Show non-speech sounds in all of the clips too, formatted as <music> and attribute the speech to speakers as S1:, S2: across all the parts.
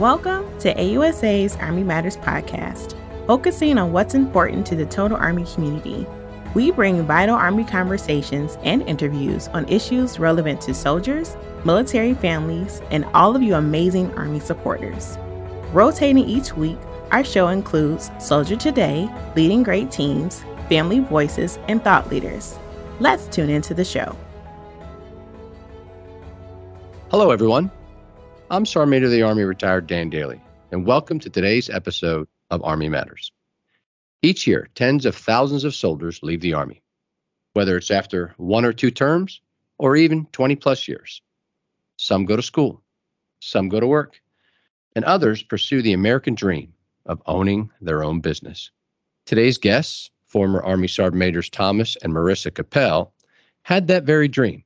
S1: Welcome to AUSA's Army Matters podcast, focusing on what's important to the total Army community. We bring vital Army conversations and interviews on issues relevant to soldiers, military families, and all of you amazing Army supporters. Rotating each week, our show includes Soldier Today, Leading Great Teams, Family Voices, and Thought Leaders. Let's tune into the show.
S2: Hello, everyone. I'm Sergeant Major of the Army retired Dan Dailey, and welcome to today's episode of Army Matters. Each year, tens of thousands of soldiers leave the Army, whether it's after one or two terms or even 20 plus years. Some go to school, some go to work, and others pursue the American dream of owning their own business. Today's guests, former Army Sergeant Majors Thomas and Marissa Capel, had that very dream.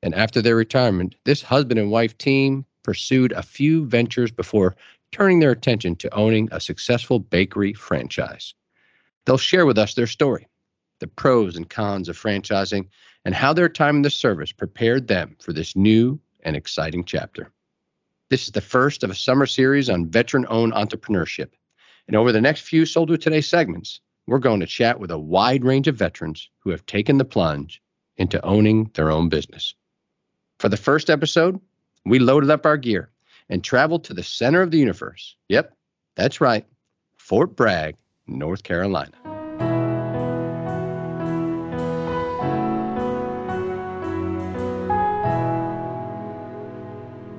S2: And after their retirement, this husband and wife team pursued a few ventures before turning their attention to owning a successful bakery franchise. They'll share with us their story, the pros and cons of franchising, and how their time in the service prepared them for this new and exciting chapter. This is the first of a summer series on veteran owned entrepreneurship. And over the next few Soldier Today segments, we're going to chat with a wide range of veterans who have taken the plunge into owning their own business. For the first episode, we loaded up our gear and traveled to the center of the universe. Yep, that's right, Fort Bragg, North Carolina.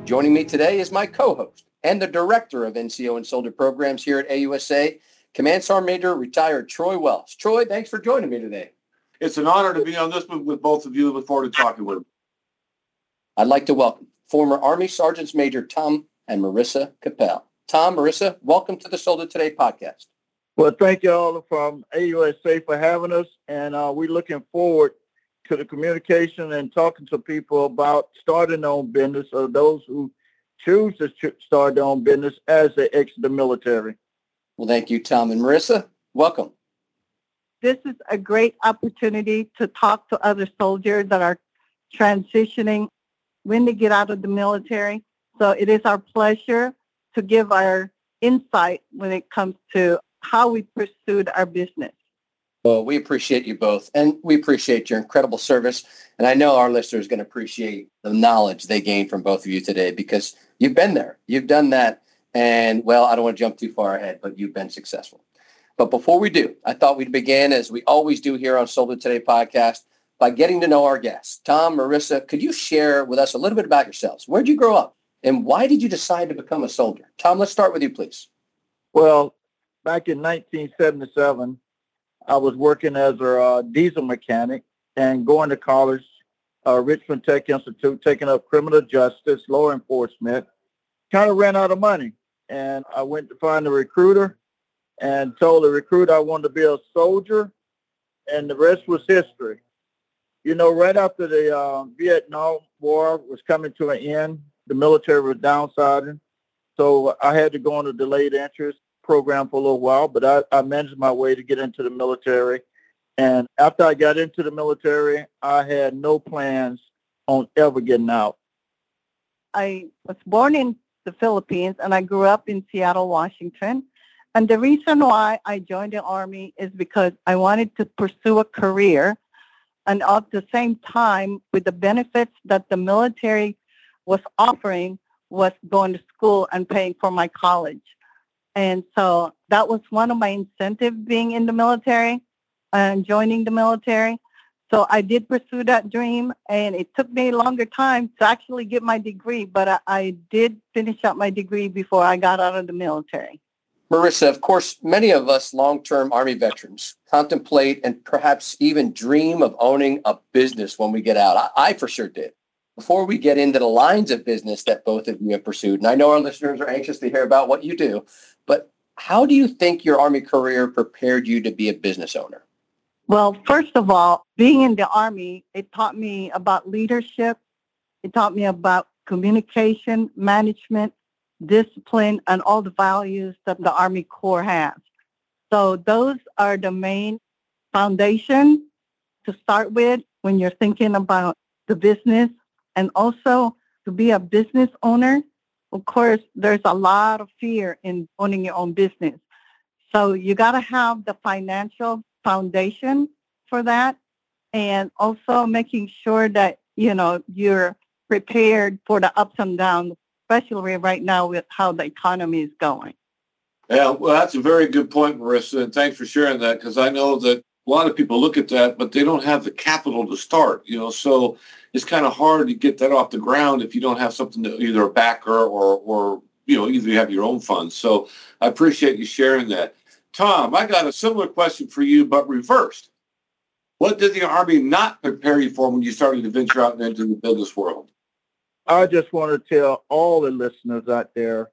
S2: Joining me today is my co-host and the director of NCO and Soldier programs here at AUSA, Command Sergeant Major retired Troy Welch. Troy, thanks for joining me today.
S3: It's an honor to be on this with both of you. Look forward to talking with you.
S2: I'd like to welcome former Army Sergeants Major Tom and Marissa Capel. Tom, Marissa, welcome to the Soldier Today podcast.
S4: Well, thank you all from AUSA for having us, and uh, we're looking forward to the communication and talking to people about starting their own business or those who choose to start their own business as they exit the military.
S2: Well, thank you, Tom and Marissa. Welcome.
S5: This is a great opportunity to talk to other soldiers that are transitioning when they get out of the military. So it is our pleasure to give our insight when it comes to how we pursued our business.
S2: Well, we appreciate you both, and we appreciate your incredible service. And I know our listeners are going to appreciate the knowledge they gained from both of you today because you've been there. You've done that. And, well, I don't want to jump too far ahead, but you've been successful. But before we do, I thought we'd begin, as we always do here on Soldier Today podcast, by getting to know our guests. Tom, Marissa, could you share with us a little bit about yourselves? Where'd you grow up? And why did you decide to become a soldier? Tom, let's start with you, please.
S4: Well, back in 1977, I was working as a uh, diesel mechanic and going to college, uh, Richmond Tech Institute, taking up criminal justice, law enforcement. Kind of ran out of money. And I went to find a recruiter and told the recruiter I wanted to be a soldier. And the rest was history you know, right after the uh, Vietnam War was coming to an end, the military was downsizing. So I had to go on a delayed interest program for a little while, but I, I managed my way to get into the military. And after I got into the military, I had no plans on ever getting out.
S5: I was born in the Philippines and I grew up in Seattle, Washington. And the reason why I joined the Army is because I wanted to pursue a career and at the same time with the benefits that the military was offering was going to school and paying for my college. And so that was one of my incentives being in the military and joining the military. So I did pursue that dream and it took me a longer time to actually get my degree, but I, I did finish up my degree before I got out of the military.
S2: Marissa, of course, many of us long-term Army veterans contemplate and perhaps even dream of owning a business when we get out. I, I, for sure did. Before we get into the lines of business that both of you have pursued, and I know our listeners are anxious to hear about what you do, but how do you think your Army career prepared you to be a business owner?
S5: Well, first of all, being in the Army, it taught me about leadership. It taught me about communication, management, discipline, and all the values that the Army Corps has. So those are the main foundation to start with when you're thinking about the business and also to be a business owner. of course, there's a lot of fear in owning your own business. So you got to have the financial foundation for that and also making sure that, you know, you're prepared for the ups and downs, especially right now with how the economy is going.
S3: Yeah, well, that's a very good point, Marissa, and thanks for sharing that because I know that a lot of people look at that, but they don't have the capital to start, you know, so it's kind of hard to get that off the ground if you don't have something to either a backer or, or, you know, either you have your own funds. So I appreciate you sharing that. Tom, I got a similar question for you, but reversed. What did the Army not prepare you for when you started to venture out into the business world?
S4: I just want to tell all the listeners out there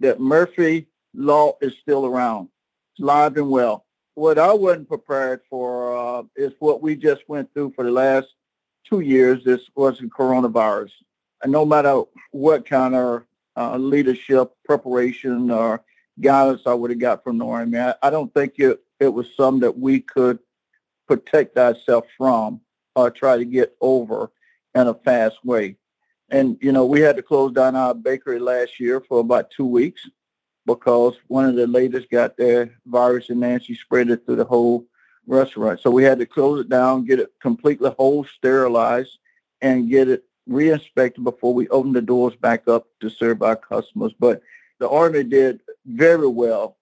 S4: that Murphy Law is still around, it's alive and well. What I wasn't prepared for uh, is what we just went through for the last two years. This was the coronavirus. And no matter what kind of uh, leadership preparation or guidance I would have got from the Army. I, I don't think it, it was some that we could protect ourselves from or try to get over in a fast way. And, you know, we had to close down our bakery last year for about two weeks because one of the ladies got the virus and then she spread it through the whole restaurant. So we had to close it down, get it completely whole sterilized, and get it re-inspected before we open the doors back up to serve our customers. But the Army did very well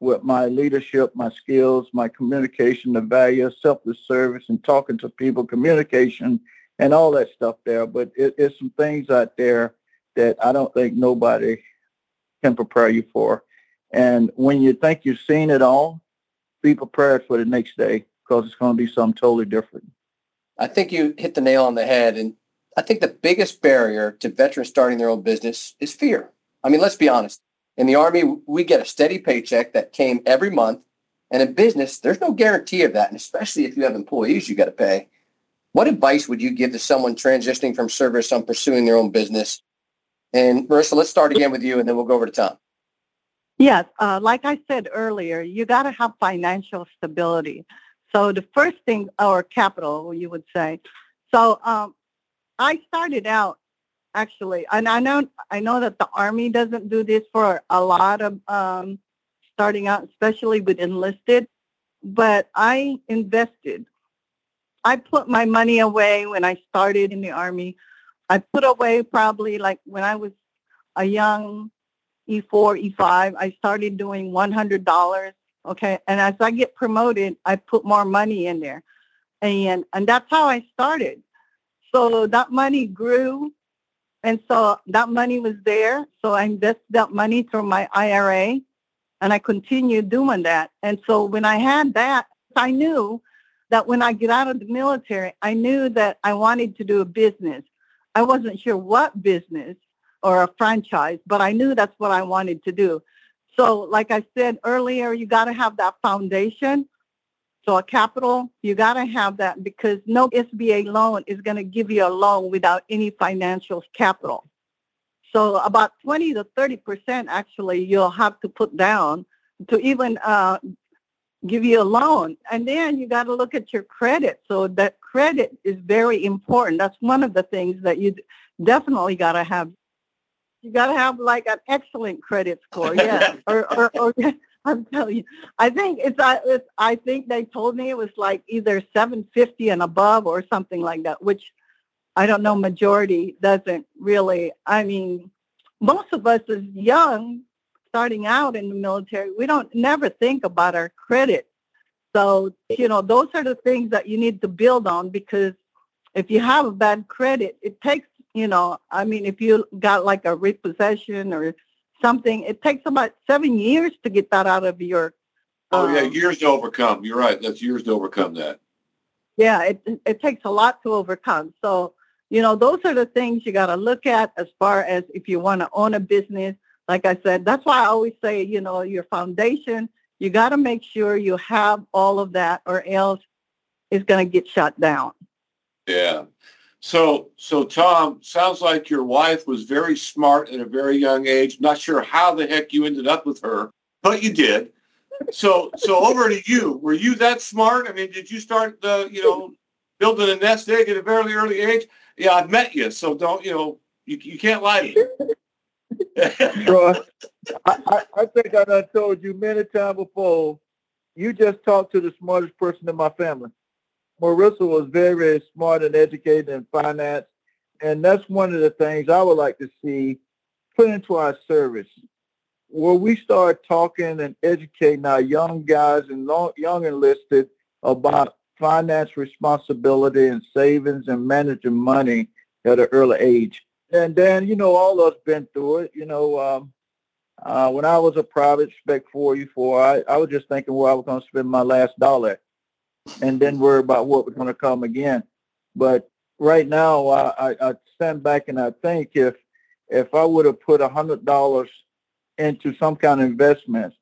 S4: with my leadership, my skills, my communication, the value of selfless service and talking to people, communication, and all that stuff there. But it, it's some things out there that I don't think nobody can prepare you for. And when you think you've seen it all, be prepared for the next day because it's going to be something totally different.
S2: I think you hit the nail on the head. And I think the biggest barrier to veterans starting their own business is fear. I mean, let's be honest. In the Army, we get a steady paycheck that came every month. And in business, there's no guarantee of that. And especially if you have employees you got to pay. What advice would you give to someone transitioning from service on pursuing their own business? And Marissa, let's start again with you and then we'll go over to Tom.
S5: Yes, uh, like I said earlier, you got to have financial stability. So the first thing, or capital, you would say. So um, I started out actually, and I know I know that the Army doesn't do this for a lot of um, starting out, especially with enlisted. But I invested. I put my money away when I started in the Army. I put away probably like when I was a young E4, E5. I started doing $100. Okay, and as I get promoted, I put more money in there, and and that's how I started. So that money grew and so that money was there. So I invested that money through my IRA and I continued doing that. And so when I had that, I knew that when I get out of the military, I knew that I wanted to do a business. I wasn't sure what business or a franchise, but I knew that's what I wanted to do. So like I said earlier, you got to have that foundation so a capital, you got to have that because no SBA loan is going to give you a loan without any financial capital. So about 20 to 30 percent actually you'll have to put down to even uh, give you a loan. And then you got to look at your credit. So that credit is very important. That's one of the things that you definitely got to have. You got to have like an excellent credit score, yeah, <laughs> or, or, or <laughs> I'm telling you, I think it's, uh, it's, I think they told me it was like either 750 and above or something like that, which I don't know, majority doesn't really, I mean, most of us as young, starting out in the military, we don't never think about our credit. So, you know, those are the things that you need to build on because if you have a bad credit, it takes, you know, I mean, if you got like a repossession or something. It takes about seven years to get that out of your.
S3: Oh yeah, um, years to overcome. You're right. That's years to overcome that.
S5: Yeah, it it takes a lot to overcome. So you know, those are the things you got to look at as far as if you want to own a business. Like I said, that's why I always say, you know, your foundation. You got to make sure you have all of that, or else it's going to get shut down.
S3: Yeah. So, so Tom, sounds like your wife was very smart at a very young age. Not sure how the heck you ended up with her, but you did. So, so over to you. Were you that smart? I mean, did you start the, you know, building a nest egg at a very early age? Yeah, I've met you, so don't, you know, you, you can't lie to me.
S4: Troy, I, I, I think I done told you many times before, you just talked to the smartest person in my family. Marissa was very, very smart and educated in finance. And that's one of the things I would like to see put into our service where we start talking and educating our young guys and long, young enlisted about finance responsibility and savings and managing money at an early age. And then, you know, all of us been through it. You know, um, uh, when I was a private spec 44, I, I was just thinking where I was going to spend my last dollar and then worry about what was going to come again. But right now, I, I, I stand back and I think if if I would have put a hundred dollars into some kind of investment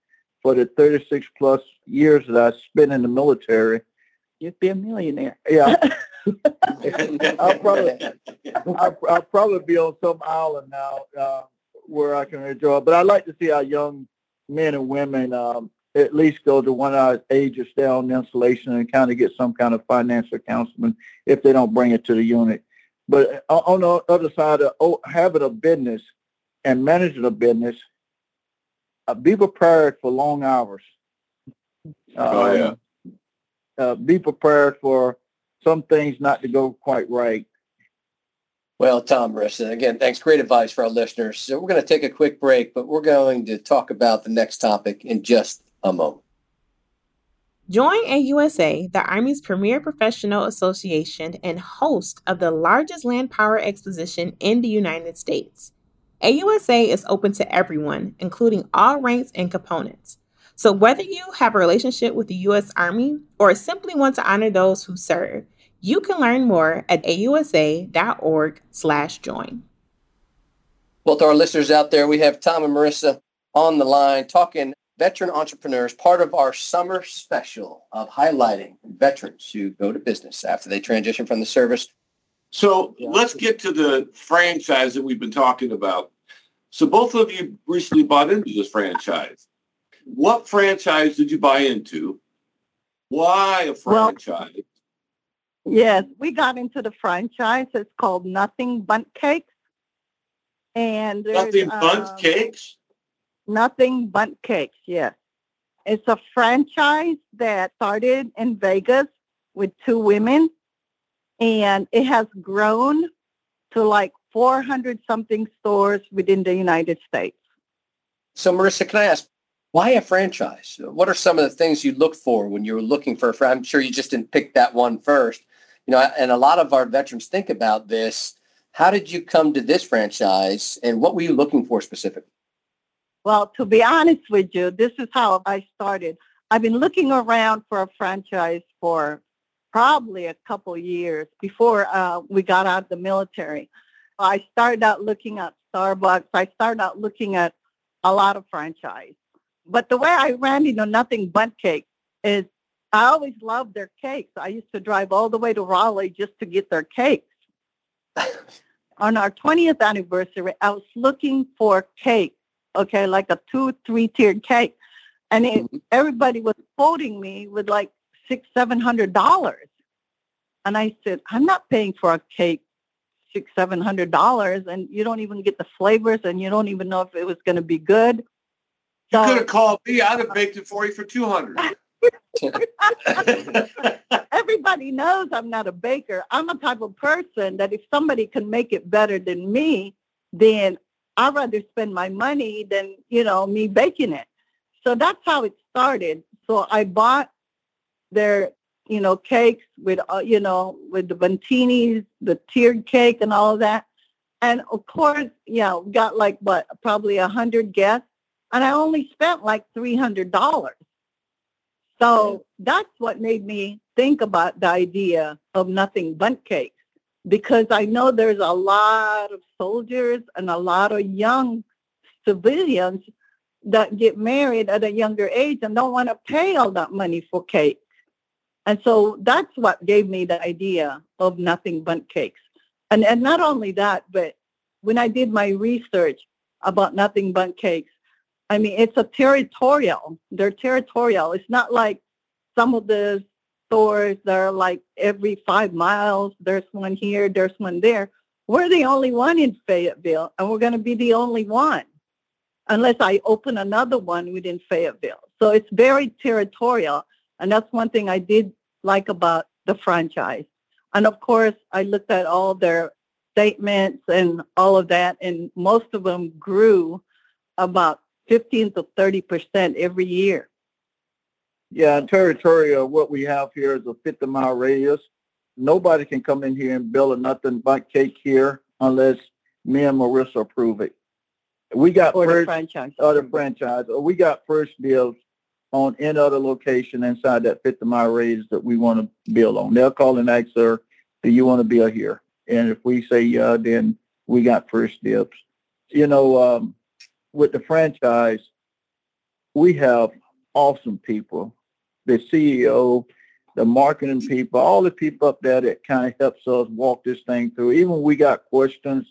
S4: for the 36 plus years that I spent in the military,
S5: You'd be a millionaire.
S4: yeah, <laughs> <laughs> I'll probably <laughs> I'll, I'll probably be on some island now uh, where I can enjoy. But I'd like to see our young men and women um, at least go to one of our ages stay on insulation and kind of get some kind of financial counseling if they don't bring it to the unit. But uh, on the other side of oh, having a business and managing a business, uh, be prepared for long hours.
S3: Oh, yeah.
S4: Uh, be prepared for some things not to go quite right.
S2: Well, Tom, Marissa, again, thanks. Great advice for our listeners. So we're going to take a quick break, but we're going to talk about the next topic in just a moment.
S1: Join AUSA, the Army's premier professional association and host of the largest land power exposition in the United States. AUSA is open to everyone, including all ranks and components. So whether you have a relationship with the U.S. Army or simply want to honor those who serve, you can learn more at ausa.org slash join.
S2: Well, to our listeners out there, we have Tom and Marissa on the line talking veteran entrepreneurs, part of our summer special of highlighting veterans who go to business after they transition from the service.
S3: So let's get to the franchise that we've been talking about. So both of you recently bought into this franchise. What franchise did you buy into? Why a
S5: Well-
S3: franchise?
S5: Yes, we got into the franchise. It's called Nothing Bundt Cakes. And
S3: Nothing buns,
S5: uh,
S3: cakes?
S5: Nothing Bundt Cakes, yes. It's a franchise that started in Vegas with two women, and it has grown to like 400 something stores within the United States.
S2: So, Marissa, can I ask, why a franchise? What are some of the things you look for when you're looking for a franchise? I'm sure you just didn't pick that one first. You know, and a lot of our veterans think about this. How did you come to this franchise, and what were you looking for specifically?
S5: Well, to be honest with you, this is how I started. I've been looking around for a franchise for probably a couple years before uh, we got out of the military. I started out looking at Starbucks. I started out looking at a lot of franchise. But the way I ran into you know, Nothing Bundt Cake is I always loved their cakes. I used to drive all the way to Raleigh just to get their cakes. <laughs> On our 20th anniversary, I was looking for cake okay, like a two, three tiered cake. And it, mm-hmm. everybody was quoting me with like six, seven hundred dollars. And I said, I'm not paying for a cake six, seven hundred dollars and you don't even get the flavors and you don't even know if it was gonna be good.
S3: You could have called me. I'd have baked it for you for 200 <laughs> <laughs>
S5: everybody knows I'm not a baker. I'm a type of person that if somebody can make it better than me, then I'd rather spend my money than, you know, me baking it. So that's how it started. So I bought their, you know, cakes with, uh, you know, with the Bundtinis, the tiered cake and all of that. And of course, you know, got like what, probably a hundred guests. And I only spent like $300. So mm-hmm. that's what made me think about the idea of Nothing Bundt Cakes because I know there's a lot of soldiers and a lot of young civilians that get married at a younger age and don't want to pay all that money for cake. And so that's what gave me the idea of Nothing Bundt Cakes. And, and not only that, but when I did my research about Nothing Bundt Cakes, I mean, it's a territorial. They're territorial. It's not like some of the stores that are like every five miles. There's one here, there's one there. We're the only one in Fayetteville, and we're going to be the only one. unless I open another one within Fayetteville. So it's very territorial. And that's one thing I did like about the franchise. And of course, I looked at all their statements and all of that, and most of them grew about 15 to 30 percent every year.
S4: Yeah, in territorial, what we have here is a 50 mile radius. Nobody can come in here and build a Nothing Bundt Cake here unless me and Marissa approve it. We got
S5: or
S4: first,
S5: the franchise.
S4: other franchise, or we got first deals on any other location inside that 50 mile radius that we want to build on. They'll call and ask, sir, do you want to build here? And if we say yeah, then we got first dibs. You know, um, with the franchise, we have awesome people. The CEO, the marketing people, all the people up there that kind of helps us walk this thing through. Even we got questions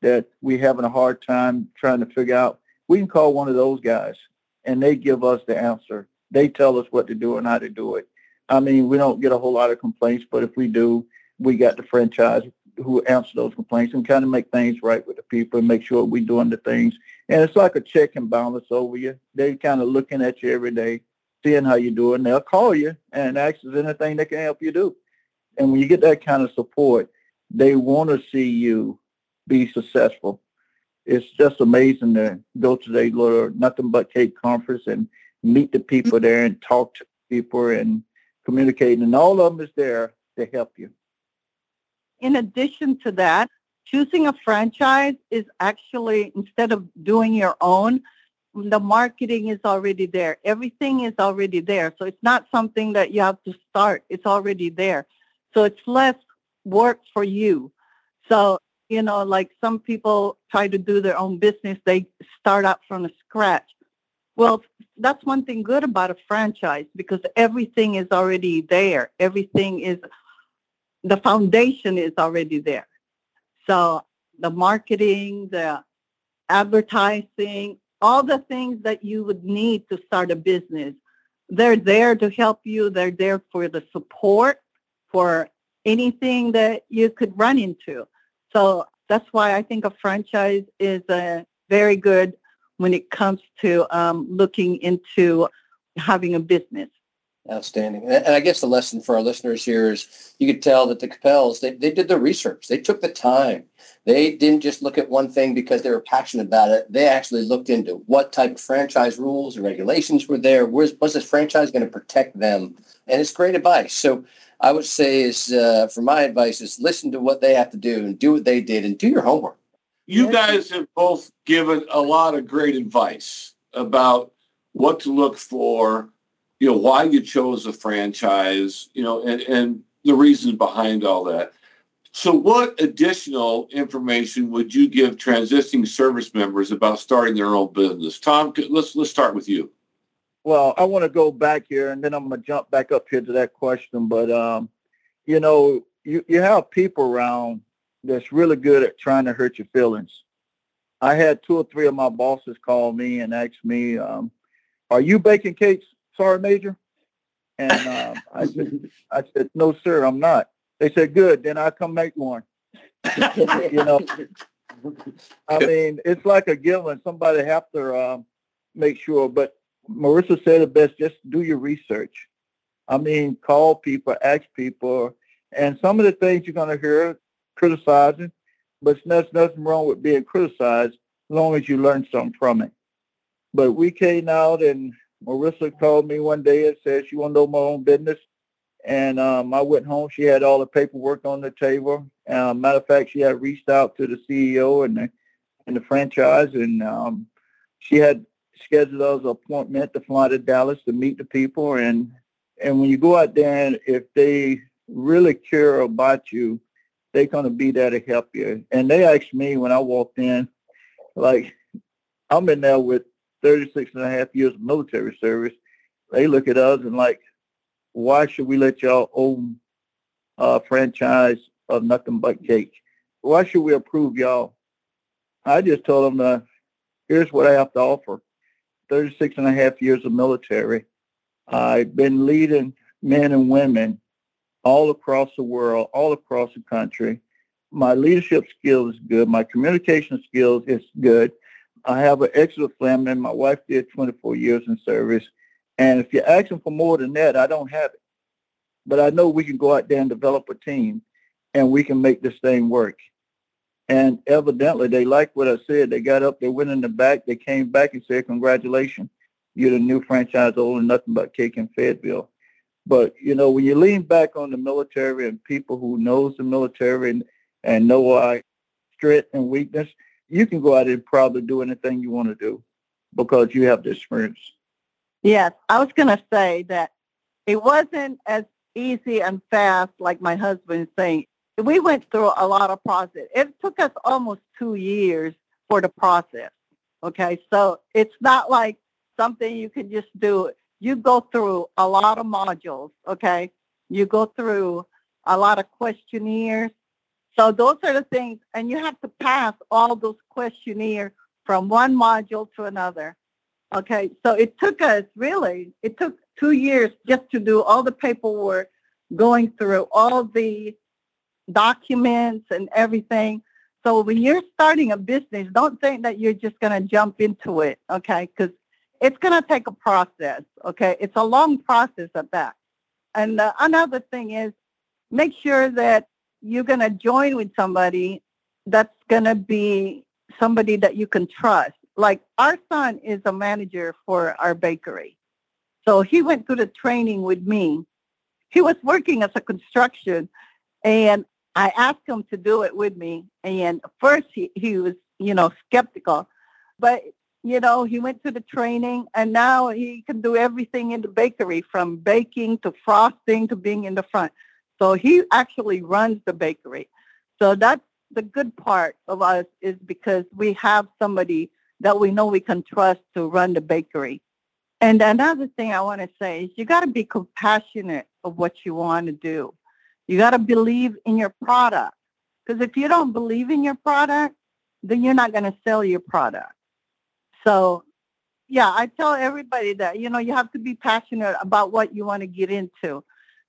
S4: that we having a hard time trying to figure out. We can call one of those guys and they give us the answer. They tell us what to do and how to do it. I mean, we don't get a whole lot of complaints, but if we do, we got the franchise who answer those complaints and kind of make things right with the people and make sure we're doing the things. And it's like a check and balance over you. They're kind of looking at you every day, seeing how you're doing. they'll call you and ask if anything they can help you do. And when you get that kind of support, they want to see you be successful. It's just amazing to go to the little Nothing Bundt Cake conference and meet the people there and talk to people and communicate. And all of them is there to help you.
S5: In addition to that, choosing a franchise is actually, instead of doing your own, the marketing is already there. Everything is already there. So it's not something that you have to start. It's already there. So it's less work for you. So, you know, like some people try to do their own business, they start out from the scratch. Well, that's one thing good about a franchise because everything is already there. Everything is the foundation is already there. So the marketing, the advertising, all the things that you would need to start a business, they're there to help you. They're there for the support for anything that you could run into. So that's why I think a franchise is a uh, very good when it comes to um, looking into having a business.
S2: Outstanding. And I guess the lesson for our listeners here is you could tell that the Capels, they, they did the research. They took the time. They didn't just look at one thing because they were passionate about it. They actually looked into what type of franchise rules and regulations were there. Was, was this franchise going to protect them? And it's great advice. So I would say is, uh, for my advice, is listen to what they have to do and do what they did and do your homework.
S3: You guys have both given a lot of great advice about what to look for you know, why you chose a franchise, you know, and, and the reasons behind all that. So what additional information would you give transitioning service members about starting their own business? Tom, let's let's start with you.
S4: Well, I want to go back here and then I'm going to jump back up here to that question. But, um, you know, you, you have people around that's really good at trying to hurt your feelings. I had two or three of my bosses call me and ask me, um, are you baking cakes? Sergeant Major? And um, I said, I said, no, sir, I'm not. They said, good, then I'll come make one. <laughs> you know, I mean, it's like a given. Somebody have to um, make sure. But Marissa said it best, just do your research. I mean, call people, ask people. And some of the things you're going to hear criticizing, but there's nothing wrong with being criticized as long as you learn something from it. But we came out and Marissa called me one day and said she wanted to know my own business. And um, I went home. She had all the paperwork on the table. Uh, matter of fact, she had reached out to the CEO and the, and the franchise, and um, she had scheduled us an appointment to fly to Dallas to meet the people. And and when you go out there, and if they really care about you, they're going to be there to help you. And they asked me when I walked in, like, I'm in there with 36 and a half years of military service, they look at us and like, why should we let y'all own a franchise of Nothing Bundt Cake? Why should we approve y'all? I just told them, uh, here's what I have to offer. 36 and a half years of military. I've been leading men and women all across the world, all across the country. My leadership skills is good. My communication skills is good. I have an excellent family. My wife did 24 years in service. And if you're asking for more than that, I don't have it. But I know we can go out there and develop a team and we can make this thing work. And evidently they liked what I said. They got up, they went in the back, they came back and said, congratulations. You're the new franchise owner, Nothing Bundt Cake in Fayetteville. But, you know, when you lean back on the military and people who knows the military and, and know our strength and weakness, you can go out and probably do anything you want to do because you have the experience.
S5: Yes, I was going to say that it wasn't as easy and fast like my husband is saying. We went through a lot of process. It took us almost two years for the process. Okay, so it's not like something you can just do. You go through a lot of modules. Okay, you go through a lot of questionnaires. So those are the things, and you have to pass all those questionnaires from one module to another. Okay, so it took us really, it took two years just to do all the paperwork, going through all the documents and everything. So when you're starting a business, don't think that you're just going to jump into it, okay? Because it's going to take a process, okay? It's a long process at that. And uh, another thing is make sure that you're going to join with somebody that's going to be somebody that you can trust. Like our son is a manager for our bakery. So he went through the training with me. He was working as a construction and I asked him to do it with me. And first he, he was, you know, skeptical. But, you know, he went to the training and now he can do everything in the bakery from baking to frosting to being in the front. So he actually runs the bakery. So that's the good part of us is because we have somebody that we know we can trust to run the bakery. And another thing I want to say is you got to be compassionate of what you want to do. You got to believe in your product. Because if you don't believe in your product, then you're not going to sell your product. So, yeah, I tell everybody that, you know, you have to be passionate about what you want to get into.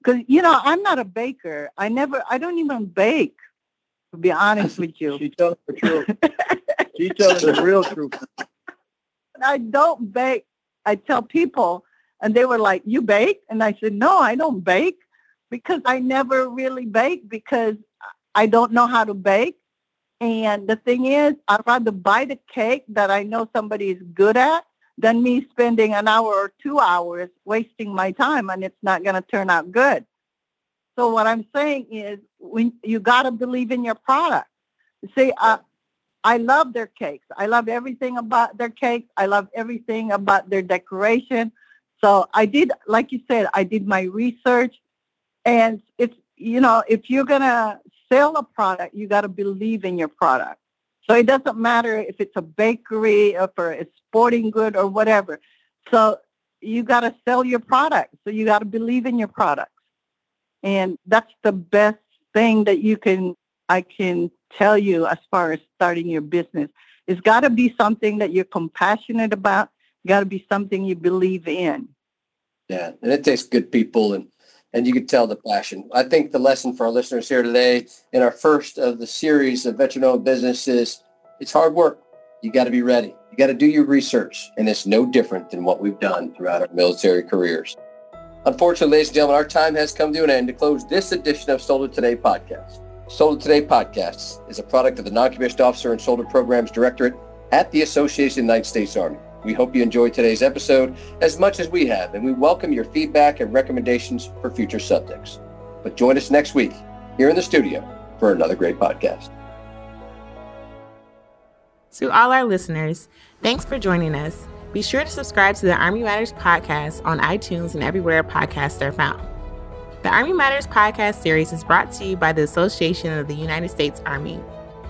S5: Because, you know, I'm not a baker. I never, I don't even bake, to be honest <laughs> with you.
S4: She telling the truth. She telling the real truth. <laughs>
S5: I don't bake. I tell people, and they were like, you bake? And I said, no, I don't bake because I never really bake because I don't know how to bake. And the thing is, I'd rather buy the cake that I know somebody is good at than me spending an hour or two hours wasting my time and it's not going to turn out good. So what I'm saying is when you got to believe in your product. See, uh, I love their cakes. I love everything about their cakes. I love everything about their decoration. So I did, like you said, I did my research and it's, you know, if you're going to sell a product, you got to believe in your product. So it doesn't matter if it's a bakery or for a sporting good or whatever. So you got to sell your product. So you got to believe in your products. And that's the best thing that you can, I can tell you as far as starting your business. It's got to be something that you're compassionate about. Got to be something you believe in.
S2: Yeah, and it takes good people and and you can tell the passion. I think the lesson for our listeners here today in our first of the series of veteran-owned businesses, it's hard work. You got to be ready. You got to do your research, and it's no different than what we've done throughout our military careers. Unfortunately, ladies and gentlemen, our time has come to an end to close this edition of Soldier Today podcast. Soldier Today podcast is a product of the Non-Commissioned Officer and Soldier Programs Directorate at the Association of the United States Army. We hope you enjoyed today's episode as much as we have, and we welcome your feedback and recommendations for future subjects. But join us next week here in the studio for another great podcast.
S1: To all our listeners, thanks for joining us. Be sure to subscribe to the Army Matters podcast on iTunes and everywhere podcasts are found. The Army Matters podcast series is brought to you by the Association of the United States Army,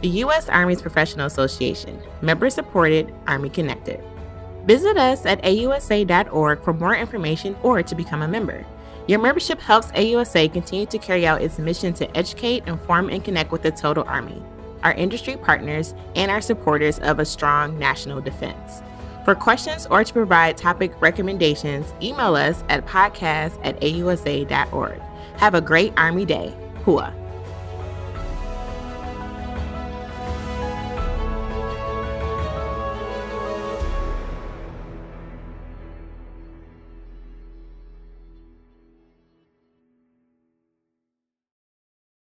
S1: the U.S. Army's professional association, member supported, Army connected. Visit us at ausa.org for more information or to become a member. Your membership helps AUSA continue to carry out its mission to educate, inform, and connect with the total Army, our industry partners, and our supporters of a strong national defense. For questions or to provide topic recommendations, email us at podcast at ausa.org. Have a great Army Day. Hooah.